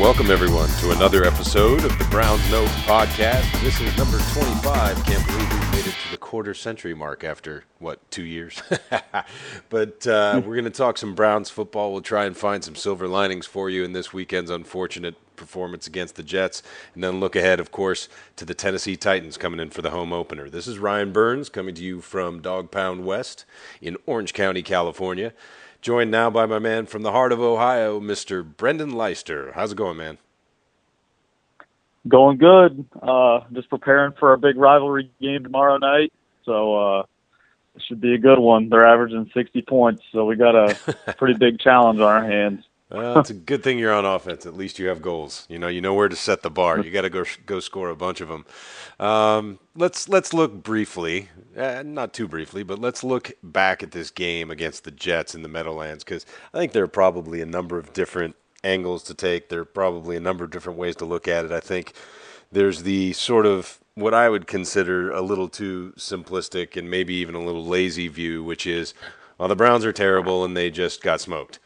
welcome everyone to another episode of the Browns Note podcast. This is number 25. Can't believe we've made it to the quarter century mark after, what, two years? but uh, we're going to talk some Browns football. We'll try and find some silver linings for you in this weekend's unfortunate performance against the Jets, and then look ahead, of course, to the Tennessee Titans coming in for the home opener. This is Ryan Burns coming to you from Dog Pound West in Orange County, California. Joined now by my man from the heart of Ohio, Mr. Brendan Leister. How's it going, man? Going good. Uh, just preparing for a big rivalry game tomorrow night. So uh, it should be a good one. They're averaging 60 points, so we got a pretty big challenge on our hands. Well, it's a good thing you're on offense. At least you have goals. You know, you know where to set the bar. You got to go go score a bunch of them. Um, let's let's look briefly, eh, not too briefly, but let's look back at this game against the Jets in the Meadowlands because I think there are probably a number of different angles to take. There are probably a number of different ways to look at it. I think there's the sort of what I would consider a little too simplistic and maybe even a little lazy view, which is, well, the Browns are terrible and they just got smoked.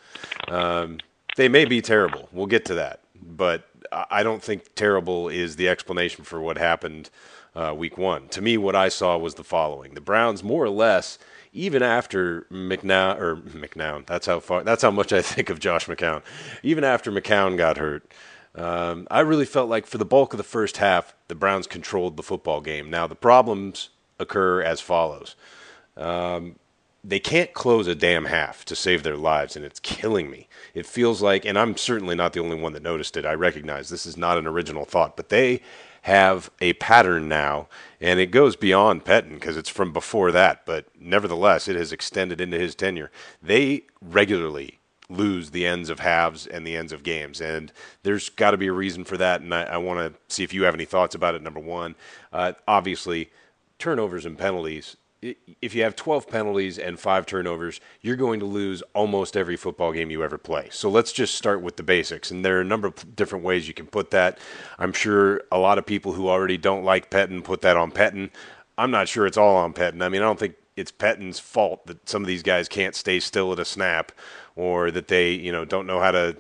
Um, they may be terrible. We'll get to that, but I don't think terrible is the explanation for what happened uh, week one. To me, what I saw was the following: the Browns, more or less, even after McNown or McNown, that's how far, that's how much I think of Josh McCown. Even after McCown got hurt, um, I really felt like for the bulk of the first half, the Browns controlled the football game. Now the problems occur as follows. Um, they can't close a damn half to save their lives, and it's killing me. It feels like, and I'm certainly not the only one that noticed it. I recognize this is not an original thought, but they have a pattern now, and it goes beyond Pettine because it's from before that, but nevertheless, it has extended into his tenure. They regularly lose the ends of halves and the ends of games, and there's got to be a reason for that, and I, I want to see if you have any thoughts about it. Number one, uh, obviously, turnovers and penalties if you have 12 penalties and five turnovers, you're going to lose almost every football game you ever play. So let's just start with the basics. And there are a number of different ways you can put that. I'm sure a lot of people who already don't like Pettine put that on Pettine. I'm not sure it's all on Pettine. I mean, I don't think it's Pettine's fault that some of these guys can't stay still at a snap or that they, you know, don't know how to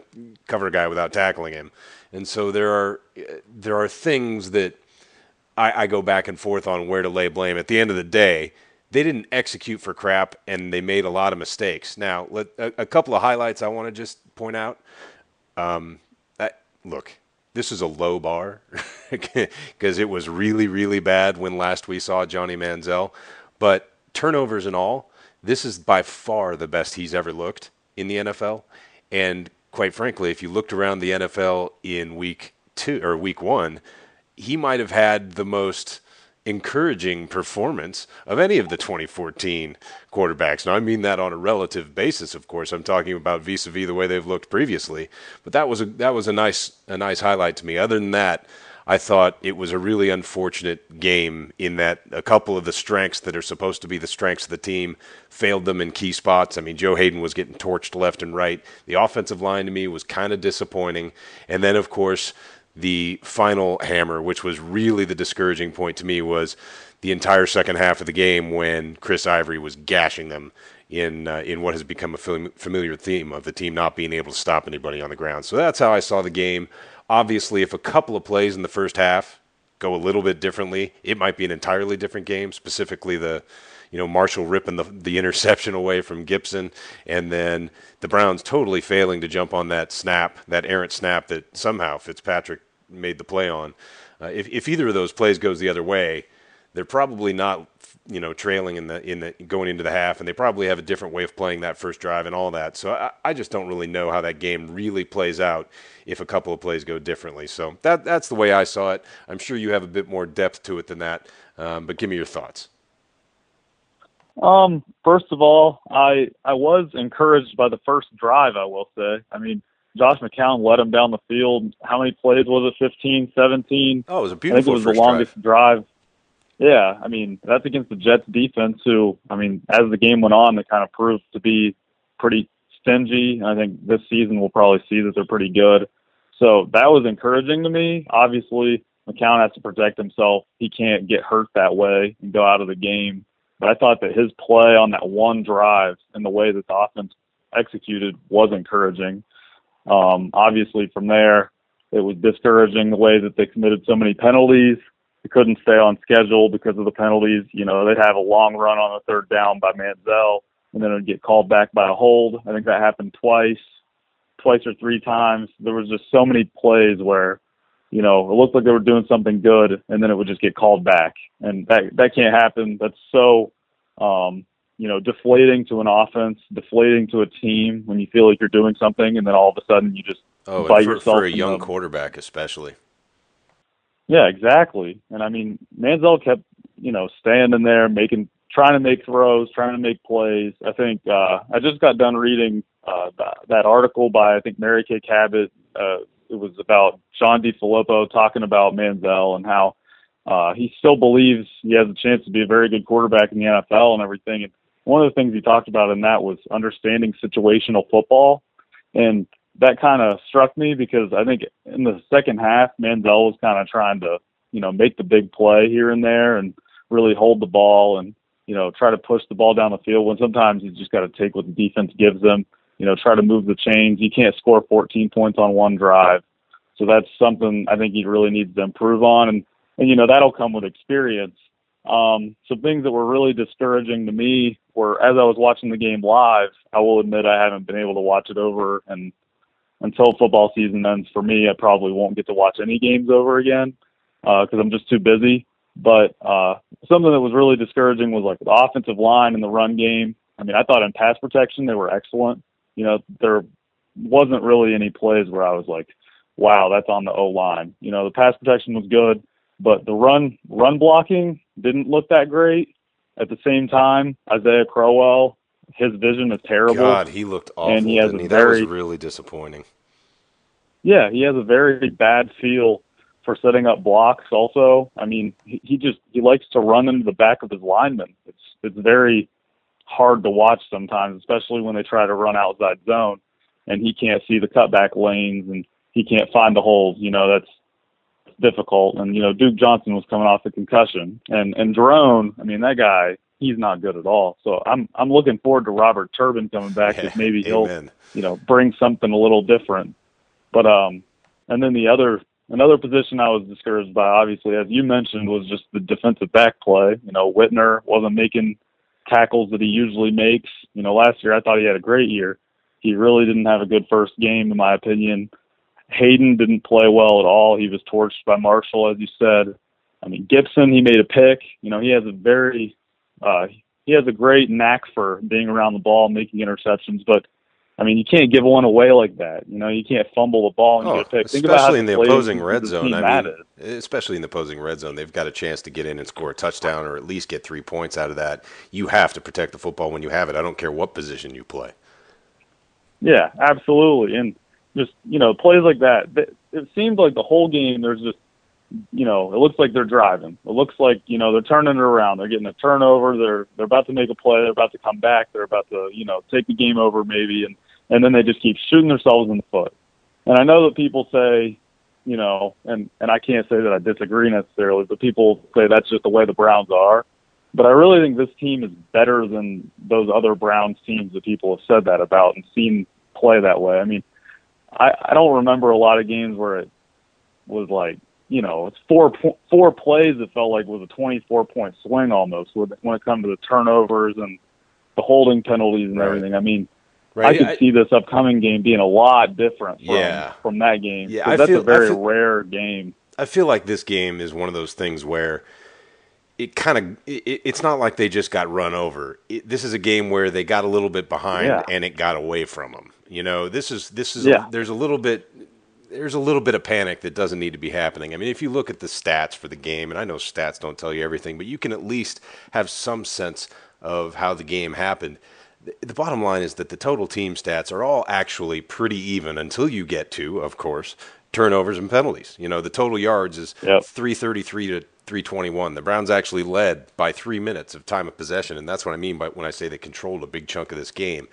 cover a guy without tackling him. And so there are eh, there are things that I, I go back and forth on where to lay blame. At the end of the day, they didn't execute for crap and they made a lot of mistakes. Now, let, a, a couple of highlights I want to just point out. Um, look, this is a low bar because it was really, really bad when last we saw Johnny Manziel. But turnovers and all, this is by far the best he's ever looked in the NFL. And quite frankly, if you looked around the NFL in week two or week one, he might have had the most encouraging performance of any of the 2014 quarterbacks. Now, I mean that on a relative basis, of course. I'm talking about vis-a-vis the way they've looked previously. But that was a that was a nice a nice highlight to me. Other than that, I thought it was a really unfortunate game in that a couple of the strengths that are supposed to be the strengths of the team failed them in key spots. I mean, Joe Haden was getting torched left and right. The offensive line to me was kind of disappointing. And then, of course, the final hammer, which was really the discouraging point to me, was the entire second half of the game when Chris Ivory was gashing them in uh, in what has become a familiar theme of the team not being able to stop anybody on the ground. So that's how I saw the game. Obviously, if a couple of plays in the first half go a little bit differently, it might be an entirely different game. Specifically, the you know Marshall ripping the the interception away from Gibson, and then the Browns totally failing to jump on that snap, that errant snap that somehow Fitzpatrick made the play on. Uh, if if either of those plays goes the other way, they're probably not you know trailing in the in the going into the half, and they probably have a different way of playing that first drive and all that. So I, I just don't really know how that game really plays out if a couple of plays go differently. So that that's the way I saw it. I'm sure you have a bit more depth to it than that, um, but give me your thoughts. Um, first of all, I I was encouraged by the first drive. I will say. I mean, Josh McCown led him down the field. How many plays was it? 15, 17? Oh, it was a beautiful. I think it was the longest drive. drive. Yeah, I mean that's against the Jets defense, who I mean, as the game went on, they kind of proved to be pretty stingy. I think this season we'll probably see that they're pretty good. So that was encouraging to me. Obviously, McCown has to protect himself. He can't get hurt that way and go out of the game. But I thought that his play on that one drive and the way that the offense executed was encouraging. Um, obviously, from there, It was discouraging the way that they committed so many penalties. They couldn't stay on schedule because of the penalties. You know, they'd have a long run on the third down by Manziel, and then it'd get called back by a hold. I think that happened twice, twice or three times. There was just so many plays where, you know, it looked like they were doing something good, and then it would just get called back, and that that can't happen. That's so, um, you know, deflating to an offense, deflating to a team when you feel like you're doing something, and then all of a sudden you just Oh, and for, yourself for a young the- quarterback, especially. Yeah, exactly. And I mean, Manziel kept, you know, standing there, making, trying to make throws, trying to make plays. I think uh, I just got done reading uh, that, that article by I think Mary Kay Cabot. Uh, it was about John DeFilippo talking about Manziel and how uh, he still believes he has a chance to be a very good quarterback in the NFL and everything. And one of the things he talked about in that was understanding situational football. And that kind of struck me because I think in the second half, Manziel was kind of trying to, you know, make the big play here and there and really hold the ball and, you know, try to push the ball down the field when sometimes you just got to take what the defense gives them, you know, try to move the chains. You can't score 14 points on one drive. So that's something I think he really needs to improve on. And, and you know, that'll come with experience. Um, some things that were really discouraging to me were as I was watching the game live, I will admit I haven't been able to watch it over and until football season ends for me, I probably won't get to watch any games over again because I'm just too busy. But uh, something that was really discouraging was like the offensive line and the run game. I mean, I thought in pass protection they were excellent. You know, there wasn't really any plays where I was like, "Wow, that's on the O line." You know, the pass protection was good, but the run run blocking didn't look that great. At the same time, Isaiah Crowell, his vision is terrible. God, he looked awful. And he has didn't a he? That was really disappointing. Yeah, he has a very bad feel for setting up blocks. Also, I mean, he, he just he likes to run into the back of his lineman. It's it's very hard to watch sometimes, especially when they try to run outside zone, and he can't see the cutback lanes and he can't find the holes. You know, that's difficult. And you know, Duke Johnson was coming off the concussion, and and Draughn, I mean, that guy, he's not good at all. So I'm I'm looking forward to Robert Turbin coming back because maybe he'll you know, bring something a little different. But um, and then the other another position I was discouraged by, obviously, as you mentioned, was just the defensive back play. You know, Whitner wasn't making tackles that he usually makes. You know, last year I thought he had a great year. He really didn't have a good first game, in my opinion. Haden didn't play well at all. He was torched by Marshall, as you said. I mean, Gibson, he made a pick. You know, he has a very, uh, he has a great knack for being around the ball, making interceptions. But I mean, you can't give one away like that. You know, you can't fumble the ball and Oh, get a pick. Think especially in the opposing red zone. I mean, especially in the opposing red zone, they've got a chance to get in and score a touchdown or at least get three points out of that. You have to protect the football when you have it. I don't care what position you play. Yeah, absolutely. And just, you know, plays like that, it seems like the whole game there's just, you know, it looks like they're driving. It looks like, you know, they're turning it around. They're getting a turnover. They're they're about to make a play. They're about to come back. They're about to, you know, take the game over maybe and and then they just keep shooting themselves in the foot. And I know that people say, you know, and and I can't say that I disagree necessarily, but people say that's just the way the Browns are. But I really think this team is better than those other Browns teams that people have said that about and seen play that way. I mean, I, I don't remember a lot of games where it was like, you know, it's four po- four plays. It felt like was a 24 point swing almost when when it comes to the turnovers and the holding penalties and Right. everything. I mean, Right? I could I- see this upcoming game being a lot different from Yeah. from that game. Yeah, that's feel- a very feel- rare game. I feel like this game is one of those things where it kind of it, it's not like they just got run over. It, this is a game where they got a little bit behind Yeah. and it got away from them. You know, this is this is Yeah. there's a little bit there's a little bit of panic that doesn't need to be happening. I mean, if you look at the stats for the game, and I know stats don't tell you everything, but you can at least have some sense of how the game happened. The- bottom line is that the total team stats are all actually pretty even until you get to, of course, turnovers and penalties. You know, the total yards is Yep. 333 to 321. The Browns actually led by three minutes of time of possession, and that's what I mean by when I say they controlled a big chunk of this game.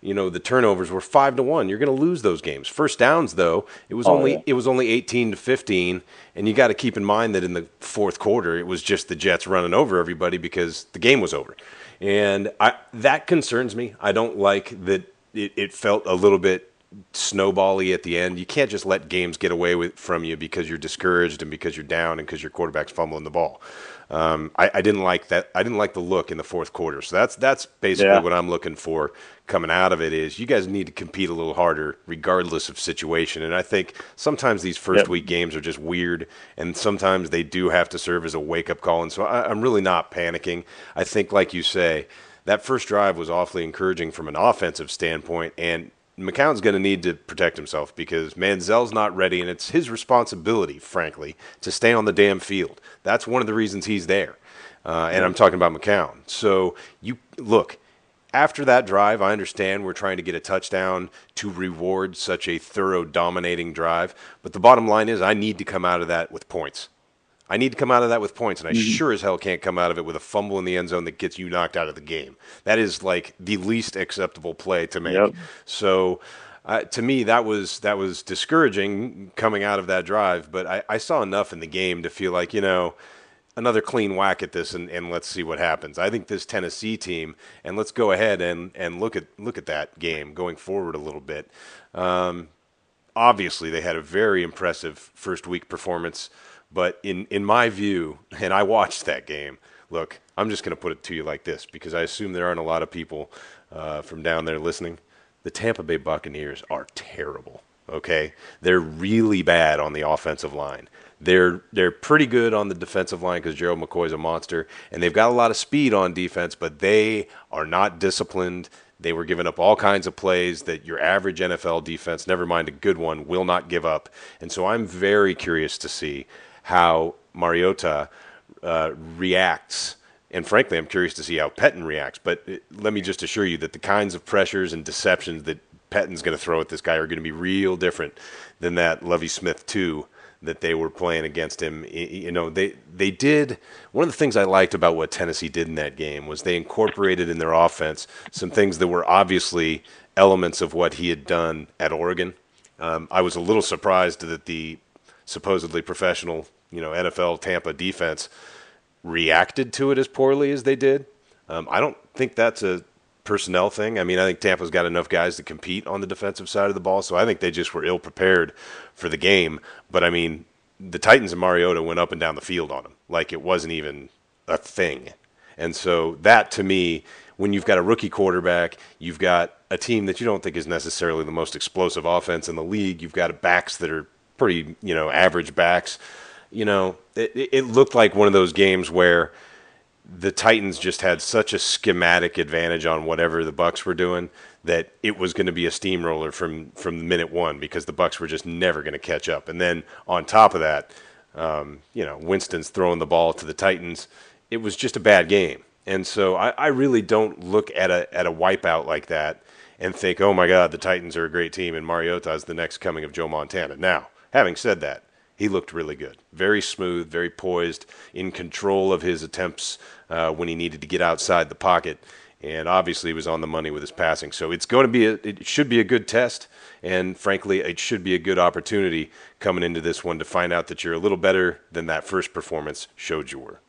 You know, the turnovers were five to one. You're going to lose those games. First downs, though, it was Oh, only yeah. it was only 18 to 15, and you got to keep in mind that in the fourth quarter, it was just the Jets running over everybody because the game was over, and I, that concerns me. I don't like that it, it felt a little bit snowbally at the end. You can't just let games get away with from you because you're discouraged and because you're down and because your quarterback's fumbling the ball. Um, I, I, didn't like that. I didn't like the look in the fourth quarter. So that's that's basically yeah. what I'm looking for coming out of it. Is you guys need to compete a little harder, regardless of situation. And I think sometimes these first yep. week games are just weird, and sometimes they do have to serve as a wake up call. And so I, I'm really not panicking. I think, like you say, that first drive was awfully encouraging from an offensive standpoint, and McCown's going to need to protect himself because Manziel's not ready, and it's his responsibility, frankly, to stay on the damn field. That's one of the reasons he's there. Uh, and I'm talking about McCown. So you look after that drive. I understand we're trying to get a touchdown to reward such a thorough, dominating drive, but the bottom line is I need to come out of that with points. I need to come out of that with points, and I mm-hmm. sure as hell can't come out of it with a fumble in the end zone that gets you knocked out of the game. That is like the least acceptable play to make. Yep. So, uh, to me, that was that was discouraging coming out of that drive. But I, I, saw enough in the game to feel like you know another clean whack at this, and, and let's see what happens. I think this Tennessee team, and let's go ahead and, and look at look at that game going forward a little bit. Um, obviously, they had a very impressive first week performance. But in, in my view, and I watched that game, look, I'm just going to put it to you like this because I assume there aren't a lot of people uh, from down there listening. The Tampa Bay Buccaneers are terrible. Okay, they're really bad on the offensive line. They're they're pretty good on the defensive line because Gerald McCoy's a monster, and they've got a lot of speed on defense, but they are not disciplined. They were giving up all kinds of plays that your average NFL defense, never mind a good one, will not give up. And so I'm very curious to see how Mariota uh, reacts. And frankly, I'm curious to see how Pettine reacts. But it, let me just assure you that the kinds of pressures and deceptions that Pettine's going to throw at this guy are going to be real different than that Lovie Smith too that they were playing against him. You know, they they did one of the things I liked about what Tennessee did in that game was they incorporated in their offense some things that were obviously elements of what he had done at Oregon. Um, I was a little surprised that the supposedly professional, you know, NFL Tampa defense reacted to it as poorly as they did. Um, I don't think that's a personnel thing. I mean, I think Tampa's got enough guys to compete on the defensive side of the ball, so I think they just were ill prepared for the game. But I mean, the Titans and Mariota went up and down the field on them like it wasn't even a thing. And so that to me, when you've got a rookie quarterback, you've got a team that you don't think is necessarily the most explosive offense in the league, you've got backs that are pretty, you know, average backs. You know, it, it looked like one of those games where the Titans just had such a schematic advantage on whatever the Bucs were doing that it was going to be a steamroller from from minute one because the Bucs were just never going to catch up. And then on top of that, um, you know, Winston's throwing the ball to the Titans. It was just a bad game. And so I, I really don't look at a at a wipeout like that and think, oh my God, the Titans are a great team and Mariota is the next coming of Joe Montana. Now, Having said that, he looked really good. Very smooth, very poised, in control of his attempts uh, when he needed to get outside the pocket, and obviously was on the money with his passing. So it's going to be a, it should be a good test, and frankly, it should be a good opportunity coming into this one to find out that you're a little better than that first performance showed you were.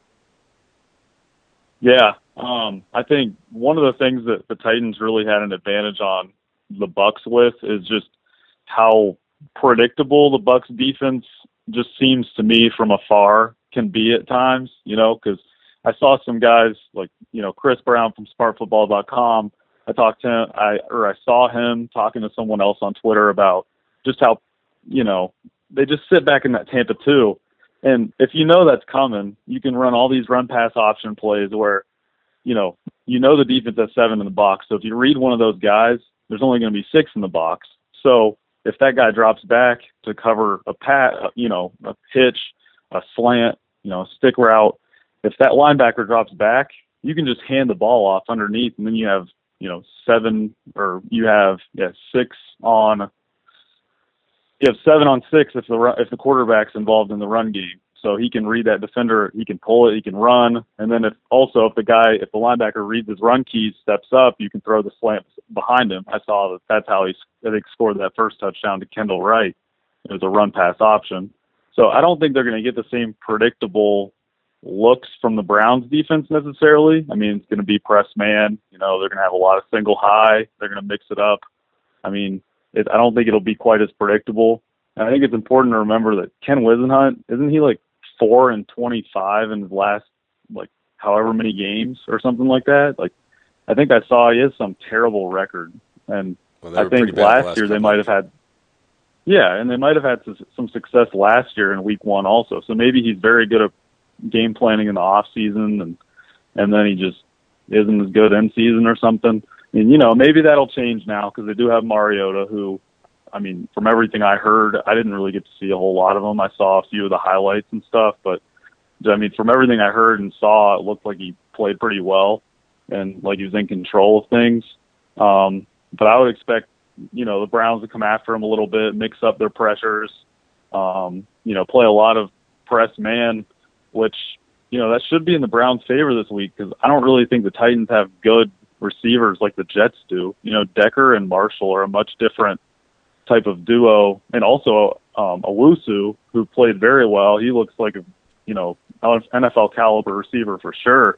Yeah, um, I think one of the things that the Titans really had an advantage on the Bucs with is just how predictable the Bucs defense just seems to me from afar can be at times, you know, because I saw some guys like, you know, Chris Brown from smartfootball.com. I talked to him, I or I saw him talking to someone else on Twitter about just how, you know, they just sit back in that Tampa two. And if you know that's coming, you can run all these run pass option plays where, you know, you know the defense has seven in the box. So if you read one of those guys, there's only going to be six in the box. So if that guy drops back to cover a pat, uh, you know, a pitch, a slant, you know, a stick route, if that linebacker drops back, you can just hand the ball off underneath, and then you have, you know, seven or you have yeah six on. You have seven on six if the if the quarterback's involved in the run game so he can read that defender. He can pull it. He can run. And then if also if the guy, if the linebacker reads his run keys, steps up, you can throw the slant behind him. I saw that that's how he I think scored that first touchdown to Kendall Wright. It was a run pass option. So I don't think they're going to get the same predictable looks from the Browns defense necessarily. I mean, it's going to be press man. You know, they're going to have a lot of single high. They're going to mix it up. I mean, it, I don't think it'll be quite as predictable. And I think it's important to remember that Ken Whisenhunt isn't he like four and twenty five in his last like however many games or something like that. Like I think I saw he has some terrible record, and Well, I think last, year they might have had. Yeah, and they might have had some success last year in week one also. So maybe he's very good at game planning in the off season, and and then he just isn't as good in season or something. And you know maybe that'll change now because they do have Mariota, who, I mean, from everything I heard, I didn't really get to see a whole lot of him. I saw a few of the highlights and stuff, but I mean, from everything I heard and saw, it looked like he played pretty well and like he was in control of things. Um, but I would expect, you know, the Browns to come after him a little bit, mix up their pressures, um, you know, play a lot of press man, which, you know, that should be in the Browns' favor this week because I don't really think the Titans have good receivers like the Jets do. You know, Decker and Marshall are a much different type of duo, and also um, Owusu, who played very well. He looks like a, you know, NFL caliber receiver for sure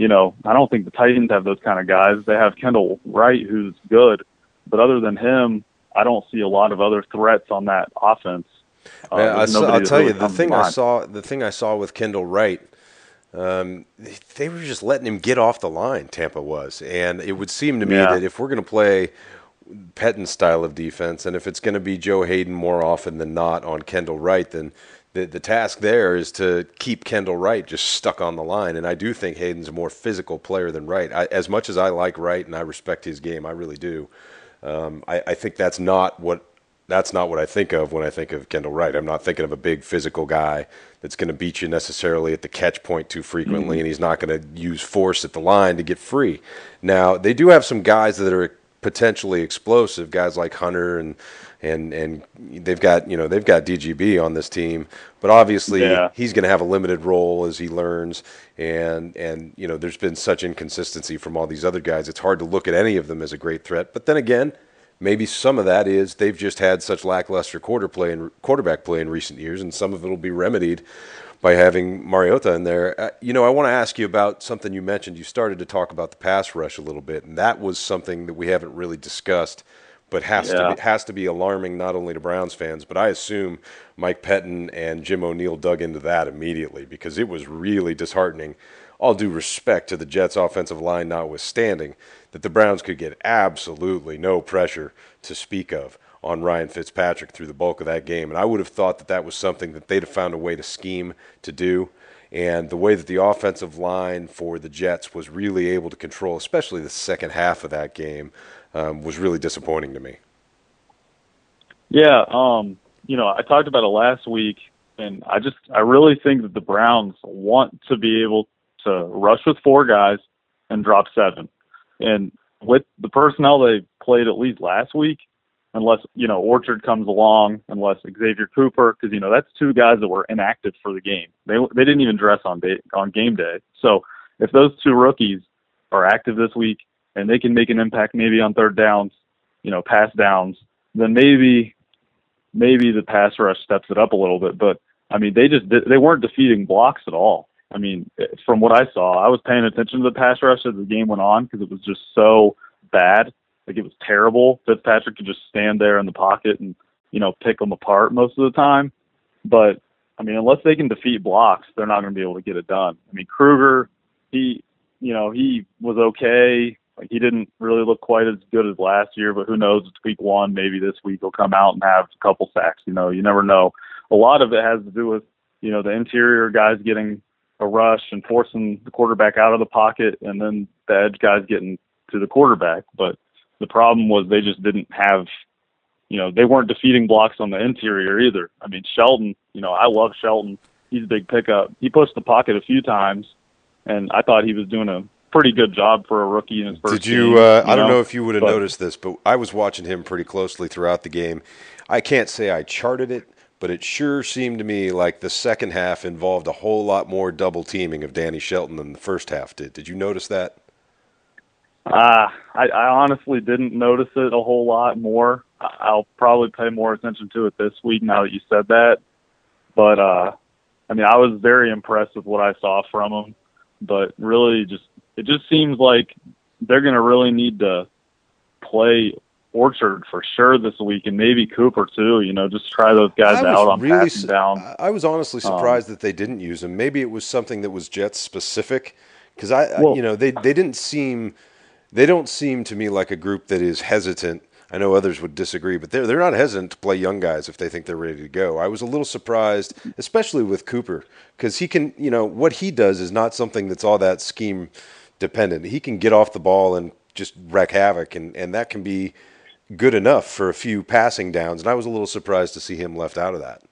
you know, I don't think the Titans have those kind of guys. They have Kendall Wright, who's good, but other than him, I don't see a lot of other threats on that offense. Uh, I will tell you the thing I saw. The thing I saw with Kendall Wright, um, they were just letting him get off the line. Tampa was, and it would seem to me yeah. that if we're going to play Pettine's style of defense, and if it's going to be Joe Haden more often than not on Kendall Wright, then the, the task there is to keep Kendall Wright just stuck on the line. And I do think Haden's a more physical player than Wright. I, as much as I like Wright and I respect his game, I really do. Um, I, I, think that's not what that's not what I think of when I think of Kendall Wright. I'm not thinking of a big physical guy that's going to beat you necessarily at the catch point too frequently, mm-hmm. and he's not going to use force at the line to get free. Now they do have some guys that are potentially explosive, guys like Hunter and and and they've got you know they've got DGB on this team, but obviously yeah. he's going to have a limited role as he learns, and and you know there's been such inconsistency from all these other guys. It's hard to look at any of them as a great threat. But then again, maybe some of that is they've just had such lackluster quarter play and quarterback play in recent years, and some of it will be remedied by having Mariota in there. Uh, you know, I want to ask you about something you mentioned. You started to talk about the pass rush a little bit, and that was something that we haven't really discussed but has yeah. to be, has to be alarming not only to Browns fans, but I assume Mike Pettine and Jim O'Neill dug into that immediately because it was really disheartening. All due respect to the Jets' offensive line, notwithstanding, that the Browns could get absolutely no pressure to speak of on Ryan Fitzpatrick through the bulk of that game, and I would have thought that that was something that they'd have found a way to scheme to do. And the way that the offensive line for the Jets was really able to control, especially the second half of that game, um, was really disappointing to me. Yeah, um, you know, I talked about it last week, and I just I really think that the Browns want to be able to rush with four guys and drop seven, and with the personnel they played at least last week, unless you know Orchard comes along, unless Xavier Cooper, because you know that's two guys that were inactive for the game. They they didn't even dress on day on game day. So if those two rookies are active this week, and they can make an impact maybe on third downs, you know, pass downs, then maybe maybe the pass rush steps it up a little bit. But I mean, they just they weren't defeating blocks at all. I mean, from what I saw, I was paying attention to the pass rush as the game went on because it was just so bad. Like it was terrible. Fitzpatrick could just stand there in the pocket and you know pick them apart most of the time. But I mean, unless they can defeat blocks, they're not going to be able to get it done. I mean, Kruger, he, you know, he was okay. Like he didn't really look quite as good as last year, but who knows? It's week one. Maybe this week he'll come out and have a couple sacks. You know, you never know. A lot of it has to do with you know the interior guys getting a rush and forcing the quarterback out of the pocket, and then the edge guys getting to the quarterback. But the problem was they just didn't have, you know, they weren't defeating blocks on the interior either. I mean, Shelton, you know, I love Shelton. He's a big pickup. He pushed the pocket a few times, and I thought he was doing a pretty good job for a rookie in his first. Did you? Game, uh, you I don't know if you would have noticed this, but I was watching him pretty closely throughout the game. I can't say I charted it, but it sure seemed to me like the second half involved a whole lot more double teaming of Danny Shelton than the first half did. Did you notice that? Uh, I, I honestly didn't notice it a whole lot more. I'll probably pay more attention to it this week now that you said that. But uh, I mean, I was very impressed with what I saw from him. But really, just it just seems like they're going to really need to play Orchard for sure this week, and maybe Cooper too. You know, just try those guys out on really passing su- down. I was honestly um, surprised um, that they didn't use him. Maybe it was something that was Jets specific, because I, well, you know, they they didn't seem, they don't seem to me like a group that is hesitant. I know others would disagree, but they're they're not hesitant to play young guys if they think they're ready to go. I was a little surprised, especially with Cooper, because he can, you know, what he does is not something that's all that scheme dependent. He can get off the ball and just wreak havoc, and and that can be good enough for a few passing downs. And I was a little surprised to see him left out of that.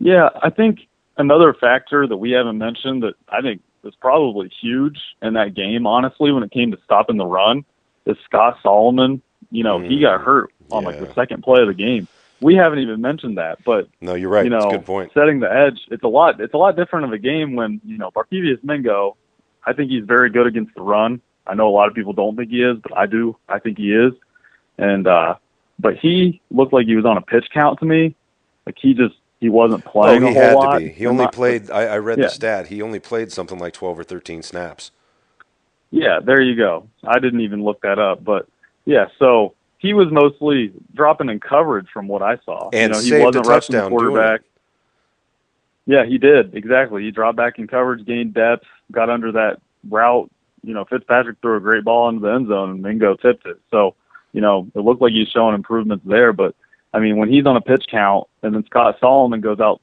Yeah, I think another factor that we haven't mentioned that I think was probably huge in that game, honestly, when it came to stopping the run, is Scott Solomon. You know, mm, he got hurt on yeah. like the second play of the game. We haven't even mentioned that, but no, you're right. You know, a good point. Setting the edge, it's a lot. It's a lot different of a game when you know Barkevious Mingo. I think he's very good against the run. I know a lot of people don't think he is, but I do. I think he is. And uh but he looked like he was on a pitch count to me. Like he just he wasn't playing oh, he had lot. To be. He only not, played. I, I read yeah. the stat. He only played something like twelve or thirteen snaps. Yeah, there you go. I didn't even look that up, but yeah. So he was mostly dropping in coverage from what I saw. And you know, he wasn't a rushing the quarterback. Yeah, he did exactly. He dropped back in coverage, gained depth, got under that route. You know, Fitzpatrick threw a great ball into the end zone, and Mingo tipped it. So you know, it looked like he's showing improvements there. But I mean, when he's on a pitch count and then Scott Solomon goes out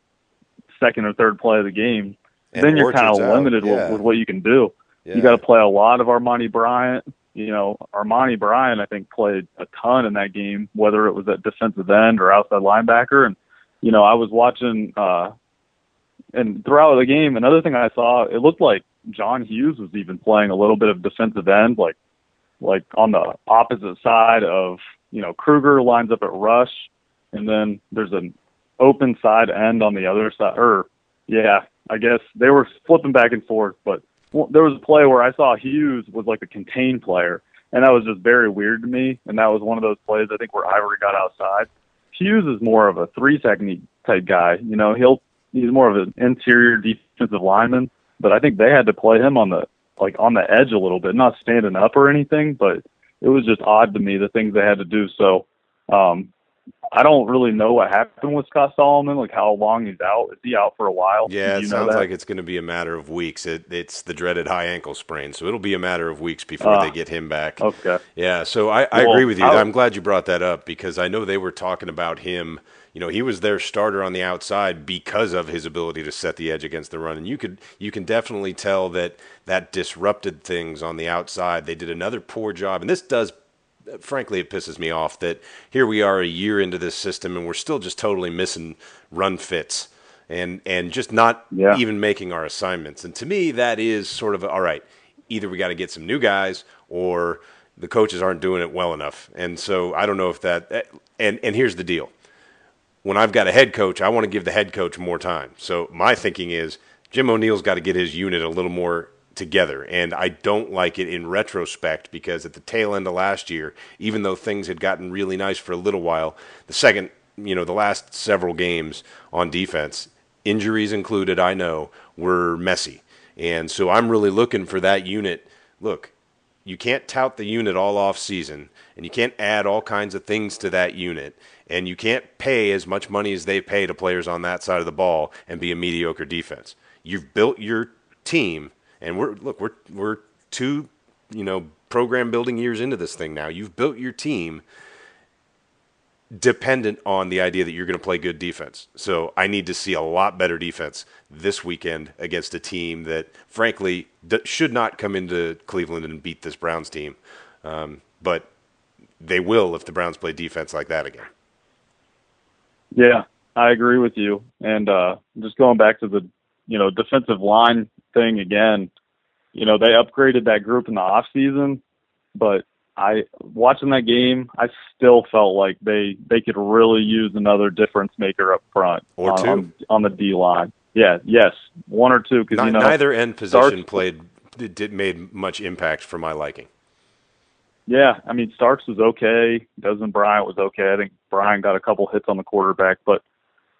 second or third play of the game, and then you're kind of limited yeah. with, with what you can do. Yeah. You got to play a lot of Armonty Bryant. You know, Armonty Bryant, I think, played a ton in that game, whether it was at defensive end or outside linebacker. And, you know, I was watching, uh, and throughout the game, another thing I saw, it looked like John Hughes was even playing a little bit of defensive end, like like on the opposite side of you know Kruger lines up at rush, and then there's an open side end on the other side. Or yeah, I guess they were flipping back and forth, but there was a play where I saw Hughes was like a contained player, and that was just very weird to me. And that was one of those plays I think where Ivory got outside. Hughes is more of a three technique type guy. You know, he'll he's more of an interior defensive lineman, but I think they had to play him on the like on the edge a little bit, not standing up or anything, but it was just odd to me the things they had to do. So um I don't really know what happened with Scott Solomon, like how long he's out. Is he out for a while? Yeah, it sounds like it's going to be a matter of weeks. It, it's the dreaded high ankle sprain, so it'll be a matter of weeks before uh, they ah, get him back. Okay. Yeah, so I, I well, agree with you. I'm glad you brought that up because I know they were talking about him – you know, he was their starter on the outside because of his ability to set the edge against the run. And you could you can definitely tell that that disrupted things on the outside. They did another poor job, and this does frankly, it pisses me off that here we are a year into this system and we're still just totally missing run fits and and just not yeah. even making our assignments. And to me, that is sort of all right. Either we got to get some new guys or the coaches aren't doing it well enough. And so I don't know if that. Eh, and and here's the deal: when I've got a head coach, I want to give the head coach more time. So my thinking is Jim O'Neill's got to get his unit a little more together. And I don't like it in retrospect because at the tail end of last year, even though things had gotten really nice for a little while, the second, you know, the last several games on defense, injuries included, I know, were messy. And so I'm really looking for that unit. Look, you can't tout the unit all off season and you can't add all kinds of things to that unit and you can't pay as much money as they pay to players on that side of the ball and be a mediocre defense. You've built your team, and we're look we're we're two you know program building years into this thing now. You've built your team dependent on the idea that you're going to play good defense. So I need to see a lot better defense this weekend against a team that, frankly, should not come into Cleveland and beat this Browns team. Um, but they will if the Browns play defense like that again. Yeah, I agree with you. And uh, just going back to the, you know, defensive line thing again, you know, they upgraded that group in the off season, but I watching that game, I still felt like they they could really use another difference maker up front or on, two on, on the D line. Yeah, yes, one or two because you know neither end position Starks, played did made much impact for my liking. Yeah, I mean Starks was okay. Desmond Bryant was okay. I think Bryant got a couple hits on the quarterback, but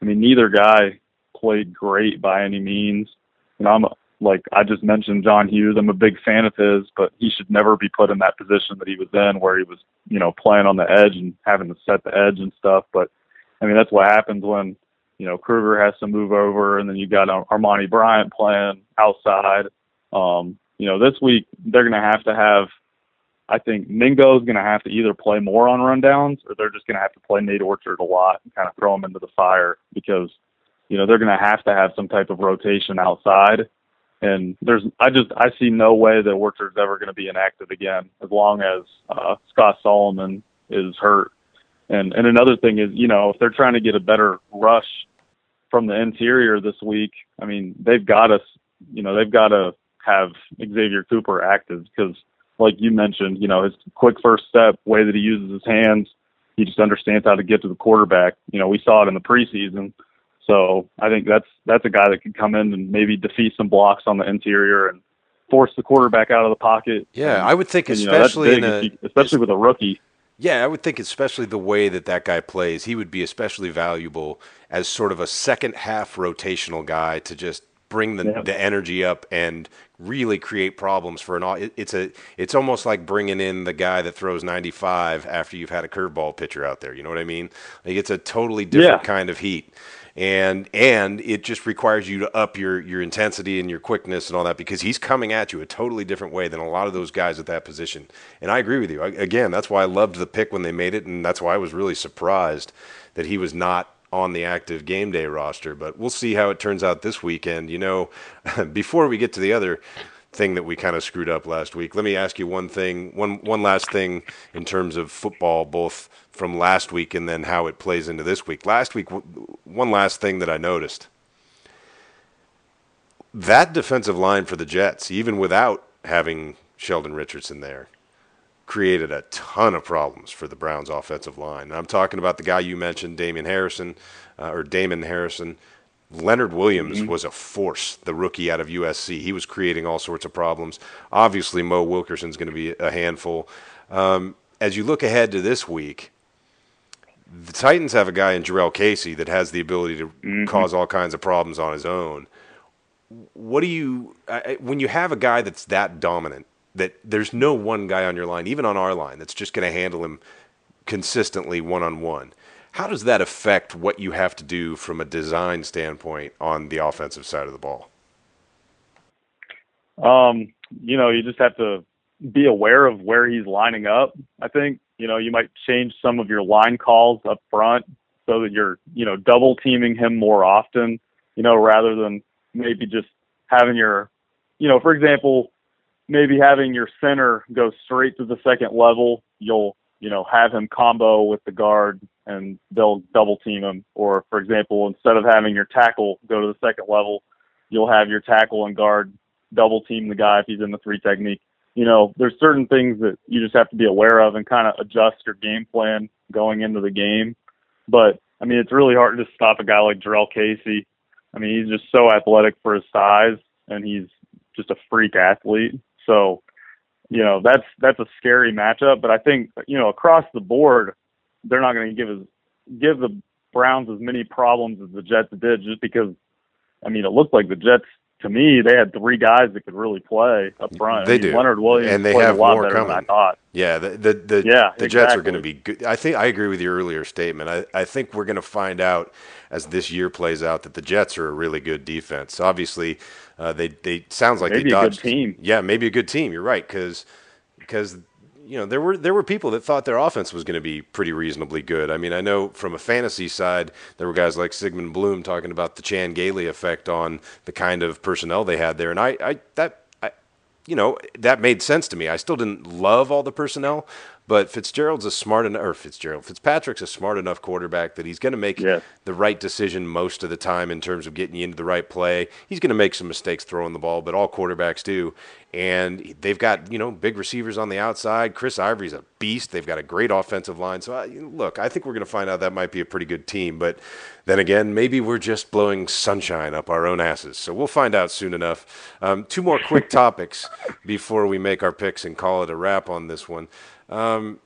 I mean neither guy played great by any means. Know, I'm like I just mentioned John Hughes. I'm a big fan of his, but he should never be put in that position that he was in where he was, you know, playing on the edge and having to set the edge and stuff. But I mean, that's what happens when, you know, Kruger has to move over and then you got Armonty Bryant playing outside. Um, you know, this week they're going to have to have I think Mingo is going to have to either play more on rundowns or they're just going to have to play Nate Orchard a lot and kind of throw him into the fire because, you know, they're going to have to have some type of rotation outside. And there's, I just, I see no way that Orchard's ever going to be inactive again as long as uh, Scott Solomon is hurt. And and another thing is, you know, if they're trying to get a better rush from the interior this week, I mean, they've got to, you know, they've got to have Xavier Cooper active because like you mentioned, you know, his quick first step, way that he uses his hands, he just understands how to get to the quarterback. You know, we saw it in the preseason. So I think that's that's a guy that could come in and maybe defeat some blocks on the interior and force the quarterback out of the pocket. Yeah, and, I would think especially you know, a, you, especially with a rookie. Yeah, I would think especially the way that that guy plays, he would be especially valuable as sort of a second half rotational guy to just bring the, the energy up and really create problems for an all. It, it's a it's almost like bringing in the guy that throws 95 after you've had a curveball pitcher out there. You know what I mean? Like it's a totally different yeah. kind of heat. And and it just requires you to up your your intensity and your quickness and all that because he's coming at you a totally different way than a lot of those guys at that position. And I agree with you. I, again, that's why I loved the pick when they made it, and that's why I was really surprised that he was not on the active game day roster. But we'll see how it turns out this weekend. You know, before we get to the other thing that we kind of screwed up last week, let me ask you one thing, one one last thing in terms of football, both from last week and then how it plays into this week. Last week, one last thing that I noticed. That defensive line for the Jets, even without having Sheldon Richardson there, created a ton of problems for the Browns' offensive line. And I'm talking about the guy you mentioned, Damien Harrison, uh, or Damon Harrison. Leonard Williams mm-hmm. was a force, the rookie out of USC. He was creating all sorts of problems. Obviously, Mo Wilkerson's going to be a handful. Um, as you look ahead to this week, the Titans have a guy in Jurrell Casey that has the ability to mm-hmm. cause all kinds of problems on his own. What do you, when you have a guy that's that dominant, that there's no one guy on your line, even on our line, that's just going to handle him consistently one on one. How does that affect what you have to do from a design standpoint on the offensive side of the ball? Um, you know, you just have to be aware of where he's lining up. I think, you know, you might change some of your line calls up front so that you're, you know, double teaming him more often, you know, rather than maybe just having your, you know, for example, maybe having your center go straight to the second level, you'll you know have him combo with the guard and they'll double team him. Or for example, instead of having your tackle go to the second level, you'll have your tackle and guard double team the guy if he's in the three technique. You know, there's certain things that you just have to be aware of and kind of adjust your game plan going into the game. But I mean, it's really hard to stop a guy like Jurrell Casey. I mean, he's just so athletic for his size, and he's just a freak athlete. So, you know, that's that's a scary matchup. But I think you know across the board, they're not going to give as give the Browns as many problems as the Jets did, just because. I mean, it looked like the Jets to me, they had three guys that could really play up front. They I mean, do. Leonard Williams and they have a lot more coming. I thought. Yeah, the the, the, yeah, the exactly. Jets are going to be good. I think I agree with your earlier statement. I, I think we're going to find out as this year plays out that the Jets are a really good defense. Obviously, uh, they they sounds like maybe they dodged. a good team. Yeah, maybe a good team. You're right because because you know there were there were people that thought their offense was going to be pretty reasonably good. I mean, I know from a fantasy side there were guys like Sigmund Bloom talking about the Chan Gailey effect on the kind of personnel they had there, and I, I that you know that made sense to me. I still didn't love all the personnel, but Fitzgerald's a smart enough, or Fitzgerald, Fitzpatrick's a smart enough quarterback that he's going to make yes. the right decision most of the time in terms of getting you into the right play. He's going to make some mistakes throwing the ball, but all quarterbacks do. And they've got, you know, big receivers on the outside. Chris Ivory's a beast. They've got a great offensive line. So, I, look, I think we're going to find out that might be a pretty good team. But then again, maybe we're just blowing sunshine up our own asses. So we'll find out soon enough. Um, two more quick topics before we make our picks and call it a wrap on this one. Um,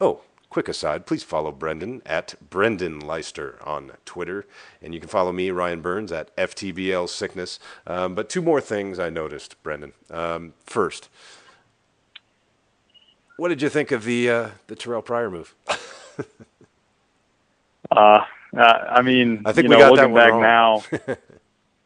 oh, quick aside, please follow Brendan at Brendan Leister on Twitter. And you can follow me, Ryan Burns, at FTBL Sickness. Um, but two more things I noticed, Brendan. Um, first, what did you think of the uh, the Terrelle Pryor move? uh, I mean, I think you we know, got that looking back wrong. now,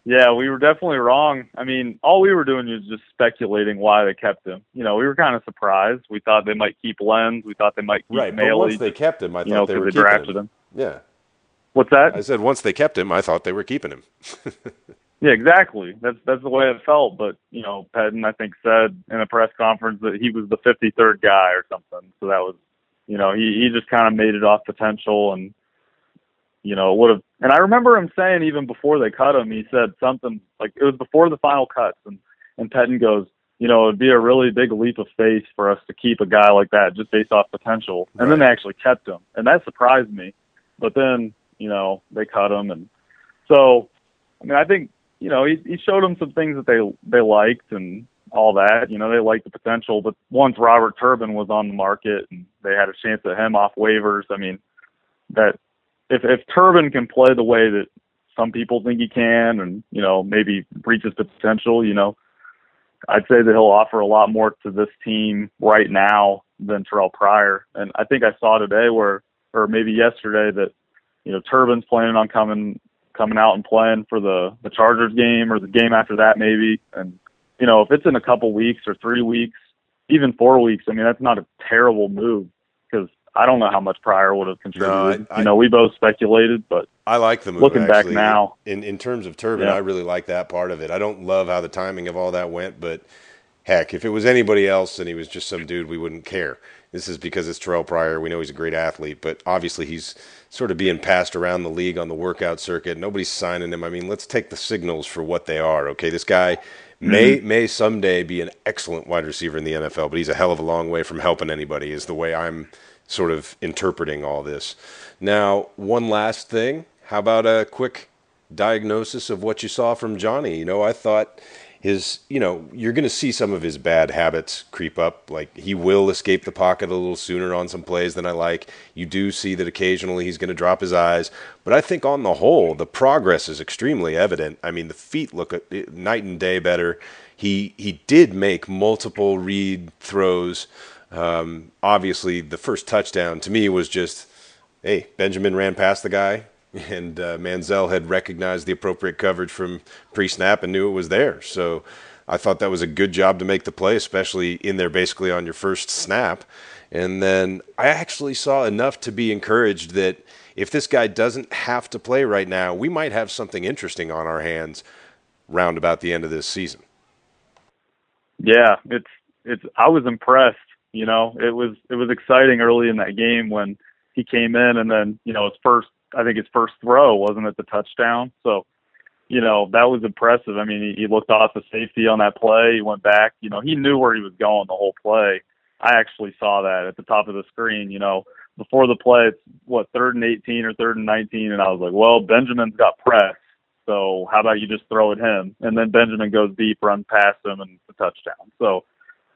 yeah, we were definitely wrong. I mean, all we were doing was just speculating why they kept him. You know, we were kind of surprised. We thought they might keep Lenz. We thought they might keep right, but once they kept him, I you know, thought they were they keeping drafted him. him. Yeah, What's that? I said once they kept him, I thought they were keeping him. Yeah, exactly. That's that's the way it felt. But you know, Pettine I think said in a press conference that he was the 53rd guy or something. So that was, you know, he he just kind of made it off potential and, you know, would have. And I remember him saying even before they cut him, he said something like it was before the final cuts, and and Pettine goes, you know, it'd be a really big leap of faith for us to keep a guy like that just based off potential. And then they actually kept him, and that surprised me. But then, you know, they cut him, and so, I mean, I think you know, he, he showed them some things that they they liked and all that. You know, they liked the potential. But once Robert Turbin was on the market and they had a chance at him off waivers, I mean, that if if Turbin can play the way that some people think he can, and you know, maybe reaches the potential, you know, I'd say that he'll offer a lot more to this team right now than Terrelle Pryor. And I think I saw today where, or maybe yesterday, that you know, Turbin's planning on coming coming out and playing for the the Chargers game or the game after that maybe. And you know, if it's in a couple weeks or three weeks, even four weeks, I mean that's not a terrible move I don't know how much Pryor would have contributed. No, I- you know, we both speculated, but I like the move. Looking back now. in in terms of Turbin, Yeah. I really like that part of it. I don't love how the timing of all that went, but heck, if it was anybody else and he was just some dude, we wouldn't care. This is because it's Terrelle Pryor. We know he's a great athlete, but obviously he's sort of being passed around the league on the workout circuit. Nobody's signing him. I mean, let's take the signals for what they are. Okay, this guy mm-hmm. may may someday be an excellent wide receiver in the NFL, but he's a hell of a long way from helping anybody. Is the way I'm sort of interpreting all this. Now, one last thing. How about a quick diagnosis of what you saw from Johnny? You know, I thought his, you know, you're going to see some of his bad habits creep up. Like he will escape the pocket a little sooner on some plays than I like. You do see that occasionally he's going to drop his eyes, but I think on the whole, the progress is extremely evident. I mean, the feet look uh, night and day better. He he did make multiple read throws. Um, obviously, the first touchdown to me was just, hey, Benjamin ran past the guy, and uh, Manziel had recognized the appropriate coverage from pre-snap and knew it was there. So I thought that was a good job to make the play, especially in there basically on your first snap. And then I actually saw enough to be encouraged that if this guy doesn't have to play right now, we might have something interesting on our hands round about the end of this season. yeah, it's it's I was impressed. You know, it was it was exciting early in that game when he came in and then you know his first I think his first throw wasn't at the touchdown. So you know that was impressive. I mean he, he looked off the safety on that play. He went back. You know he knew where he was going the whole play. I actually saw that at the top of the screen. You know before the play it's what third and 18 or third and 19 and I was like well Benjamin's got press. So how about you just throw at him? And then Benjamin goes deep, runs past him, and it's a touchdown. So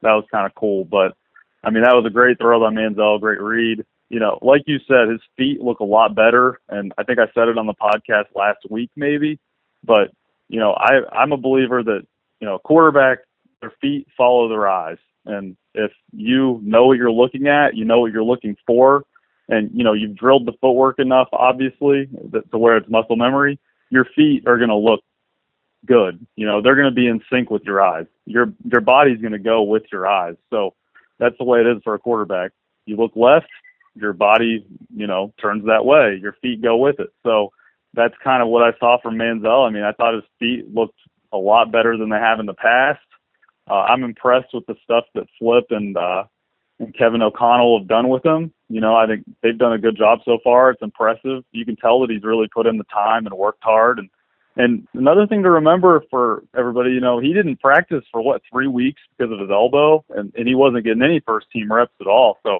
that was kind of cool. But I mean, that was a great throw by Manziel, great read. You know, like you said, his feet look a lot better, and I think I said it on the podcast last week, maybe. But you know, I I'm a believer that you know, quarterback their feet follow their eyes, and if you know what you're looking at, you know what you're looking for, and you know you've drilled the footwork enough, obviously, that, to where it's muscle memory. Your feet are going to look good. You know, they're going to be in sync with your eyes. Your your body's going to go with your eyes. So that's the way it is for a quarterback. You look left, your body, you know, turns that way. Your feet go with it. So that's kind of what I saw from Manziel. I mean, I thought his feet looked a lot better than they have in the past. Uh, I'm impressed with the stuff that Flip and uh, and Kevin O'Connell have done with him. You know, I think they've done a good job so far. It's impressive. You can tell that he's really put in the time and worked hard. And and another thing to remember for everybody, you know, he didn't practice for what three weeks because of his elbow, and and he wasn't getting any first team reps at all. So,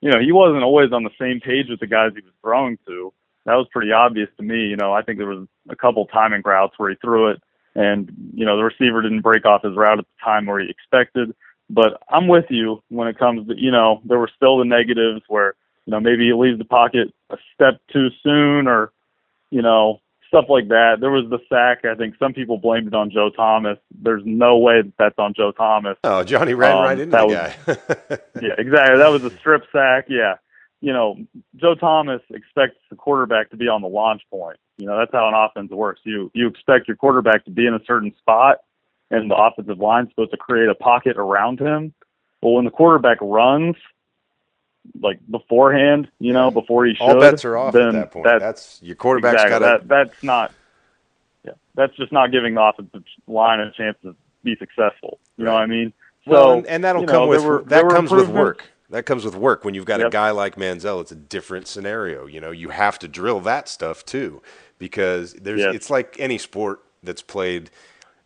you know, he wasn't always on the same page with the guys he was throwing to. That was pretty obvious to me. You know, I think there was a couple of timing routes where he threw it, and you know the receiver didn't break off his route at the time where he expected. But I'm with you when it comes to, you know, there were still the negatives where you know, maybe he leaves the pocket a step too soon or, you know, stuff like that. There was the sack. I think some people blamed it on Joe Thomas. There's no way that that's on Joe Thomas. Oh, Johnny ran um, right into the was, guy. yeah, exactly. That was a strip sack. Yeah. You know, Joe Thomas expects the quarterback to be on the launch point. You know, that's how an offense works. You you expect your quarterback to be in a certain spot and the offensive line's supposed to create a pocket around him. Well, when the quarterback runs, like beforehand, you know, before he should, all bets are off at that point. That's, that's your quarterback's exactly, got to. That, that's not. Yeah, that's just not giving the offensive line a chance to be successful. You right. know what I mean? So, well, and, and that'll come know, with were, that comes with work. That comes with work. When you've got yep. a guy like Manziel, it's a different scenario. You know, you have to drill that stuff too, because there's. It's like any sport that's played,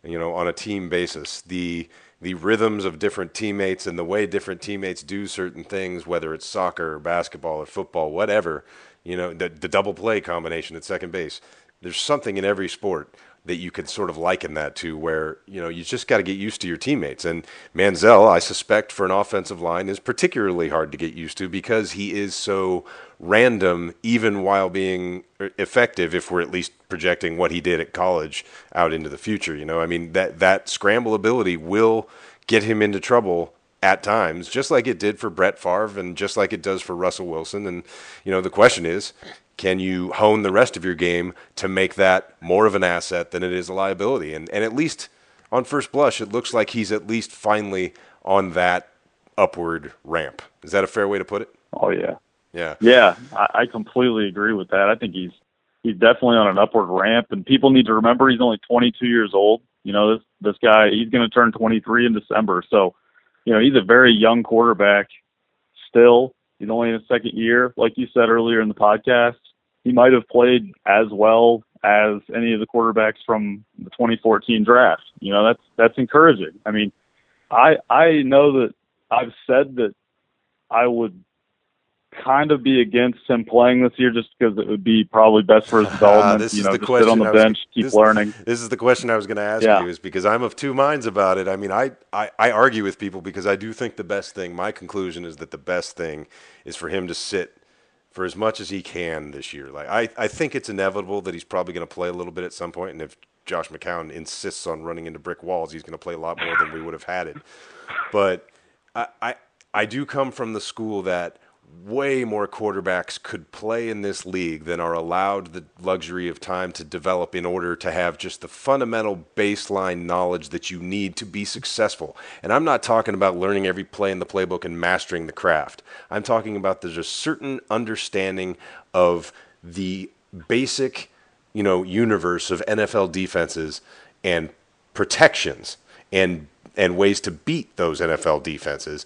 you know, on a team basis. The the rhythms of different teammates and the way different teammates do certain things, whether it's soccer or basketball or football, whatever, you know, the, the double play combination at second base. There's something in every sport that you could sort of liken that to where, you know, you just got to get used to your teammates. And Manziel, I suspect, for an offensive line is particularly hard to get used to because he is so random, even while being effective, if we're at least projecting what he did at college out into the future. You know, I mean, that, that scramble ability will get him into trouble at times, just like it did for Brett Favre and just like it does for Russell Wilson. And, you know, the question is, can you hone the rest of your game to make that more of an asset than it is a liability? And, and at least on first blush, it looks like he's at least finally on that upward ramp. Is that a fair way to put it? Oh, yeah. Yeah. Yeah, I, I completely agree with that. I think he's he's definitely on an upward ramp, and people need to remember he's only 22 years old. You know, this this guy he's going to turn 23 in December, so you know he's a very young quarterback still. He's only in his second year, like you said earlier in the podcast he might have played as well as any of the quarterbacks from the 2014 draft. You know, that's that's encouraging. I mean, I I know that I've said that I would kind of be against him playing this year just because it would be probably best for his ah, development. this you is know, the just question sit on the was, bench, keep this, learning. This is the question I was going to ask yeah. you is because I'm of two minds about it. I mean, I, I, I argue with people because I do think the best thing, my conclusion is that the best thing is for him to sit for as much as he can this year. Like I, I think it's inevitable that he's probably going to play a little bit at some point, and if Josh McCown insists on running into brick walls, he's going to play a lot more than we would have had it. But I, I, I do come from the school that way more quarterbacks could play in this league than are allowed the luxury of time to develop in order to have just the fundamental baseline knowledge that you need to be successful. And I'm not talking about learning every play in the playbook and mastering the craft. I'm talking about there's a certain understanding of the basic, you know, universe of NFL defenses and protections and and ways to beat those NFL defenses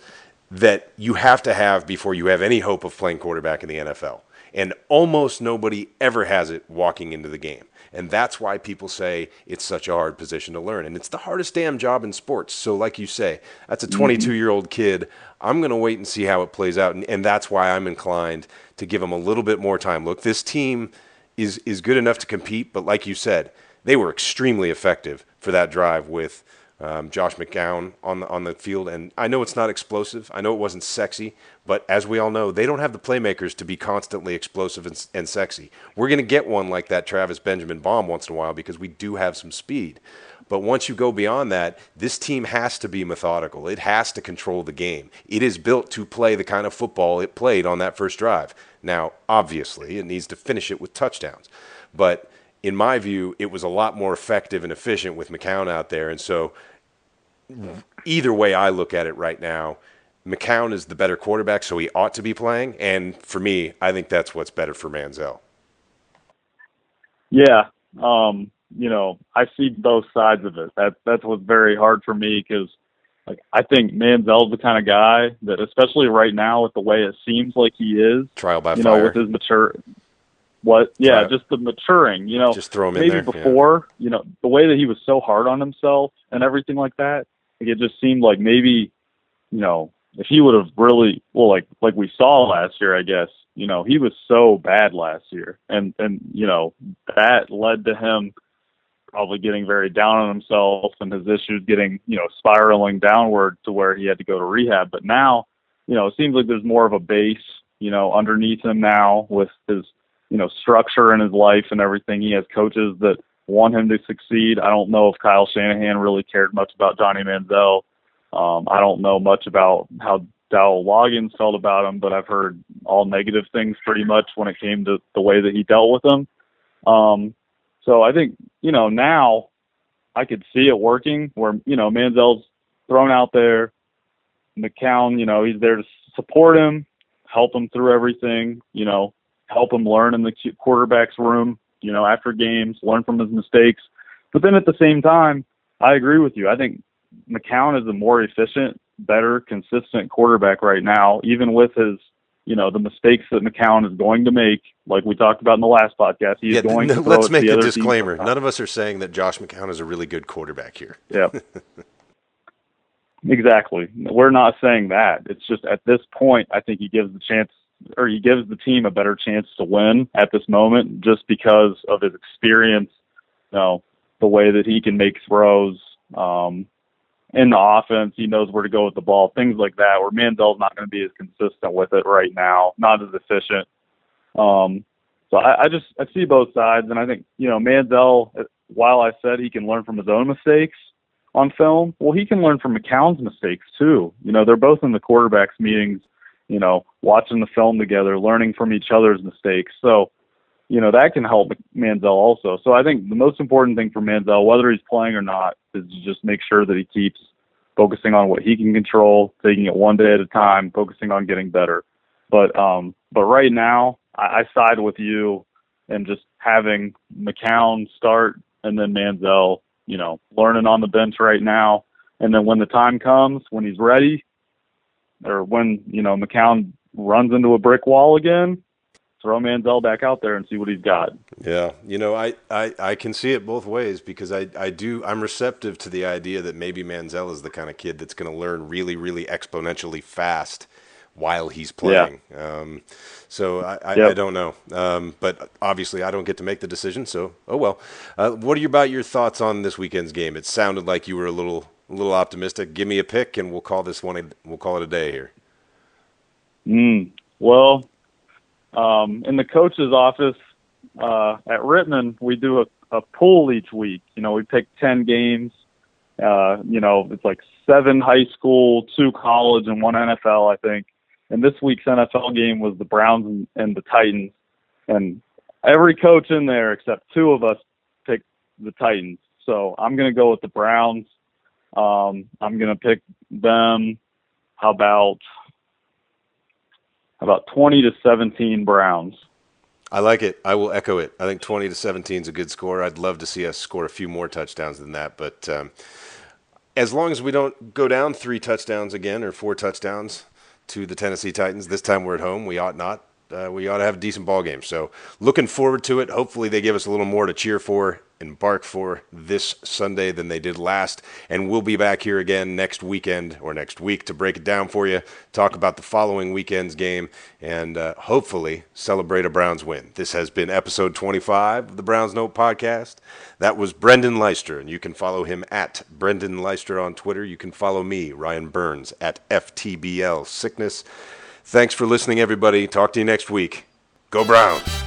that you have to have before you have any hope of playing quarterback in the NFL. And almost nobody ever has it walking into the game. And that's why people say it's such a hard position to learn. And it's the hardest damn job in sports. So, like you say, that's a mm-hmm. 22 year old kid. I'm going to wait and see how it plays out. And, and that's why I'm inclined to give him a little bit more time. Look, this team is, is good enough to compete. But, like you said, they were extremely effective for that drive with um, Josh McCown on the on the field. And I know it's not explosive. I know it wasn't sexy, but as we all know, they don't have the playmakers to be constantly explosive and, and sexy. We're going to get one like that Travis Benjamin bomb once in a while because we do have some speed. But once you go beyond that, this team has to be methodical. It has to control the game. It is built to play the kind of football it played on that first drive. Now, obviously, it needs to finish it with touchdowns. But in my view, it was a lot more effective and efficient with McCown out there. And so, either way I look at it right now, McCown is the better quarterback, so he ought to be playing. And for me, I think that's what's better for Manziel. Yeah, um, you know, I see both sides of it. That that's what's very hard for me because, like, I think Manziel's the kind of guy that, especially right now, with the way it seems like he is, trial by you fire, know, with his mature, what? Yeah, just the maturing. You know, just throw him maybe in there, before. Yeah. You know, the way that he was so hard on himself and everything like that. Like it just seemed like maybe, you know, if he would have really well, like like we saw last year, I guess. You know, he was so bad last year, and and you know that led to him probably getting very down on himself and his issues getting you know spiraling downward to where he had to go to rehab. But now, you know, it seems like there's more of a base you know, underneath him now with his, you know, structure in his life and everything. He has coaches that want him to succeed. I don't know if Kyle Shanahan really cared much about Johnny Manziel. Um, I don't know much about how Dowell Loggains felt about him, but I've heard all negative things pretty much when it came to the way that he dealt with him. Um, so I think, you know, now I could see it working where, you know, Manziel's thrown out there. McCown, you know, he's there to support him, help him through everything, you know, help him learn in the quarterback's room, you know, after games, learn from his mistakes. But then at the same time, I agree with you. I think McCown is a more efficient, better, consistent quarterback right now, even with his, you know, the mistakes that McCown is going to make. Like we talked about in the last podcast, he's yeah, going to. Let's make a disclaimer. None of us are saying that Josh McCown is a really good quarterback here. Yeah. exactly. We're not saying that. It's just at this point, I think he gives the chance or he gives the team a better chance to win at this moment just because of his experience, you know, the way that he can make throws, um, in the offense. He knows where to go with the ball, things like that. Where Manziel's not going to be as consistent with it right now, not as efficient. Um, so I, I just I see both sides, and I think you know Mandel. While I said he can learn from his own mistakes on film, well, he can learn from McCown's mistakes too. You know, they're both in the quarterbacks meetings. You know, watching the film together, learning from each other's mistakes. So you know, that can help Manziel also. So I think the most important thing for Manziel, whether he's playing or not, is to just make sure that he keeps focusing on what he can control, taking it one day at a time, focusing on getting better. But um, but right now, I, I side with you and just having McCown start and then Manziel, you know, learning on the bench right now, and then when the time comes, when he's ready, or when you know McCown runs into a brick wall again, throw Manziel back out there and see what he's got. Yeah, you know, I, I, I can see it both ways because I, I do I'm receptive to the idea that maybe Manziel is the kind of kid that's going to learn really really exponentially fast while he's playing. Yeah. Um, so I, I, yep. I, don't know, um, but obviously I don't get to make the decision. So oh well. Uh, what are you about your thoughts on this weekend's game? It sounded like you were a little a little optimistic. Give me a pick, and we'll call this one. A, we'll call it a day here. Mm, well, um, in the coach's office uh, at Rittman, we do a, a pool each week. You know, we pick 10 games. Uh, you know, it's like seven high school, two college, and one NFL, I think. And this week's NFL game was the Browns and, and the Titans. And every coach in there except two of us picked the Titans. So I'm going to go with the Browns. Um, I'm going to pick them. About about 20 to 17 Browns. I like it. I will echo it. I think 20 to 17 is a good score. I'd love to see us score a few more touchdowns than that, but um, as long as we don't go down three touchdowns again or four touchdowns to the Tennessee Titans, this time we're at home. We ought not. Uh, we ought to have a decent ball game. So looking forward to it. Hopefully they give us a little more to cheer for embark for this Sunday than they did last. And we'll be back here again next weekend or next week to break it down for you, talk about the following weekend's game, and uh, hopefully celebrate a Browns win. This has been episode 25 of the Browns Note podcast. That was Brendan Leister, and you can follow him at Brendan Leister on Twitter. You can follow me, Ryan Burns, at FTBL Sickness. Thanks for listening, everybody. Talk to you next week. Go Browns!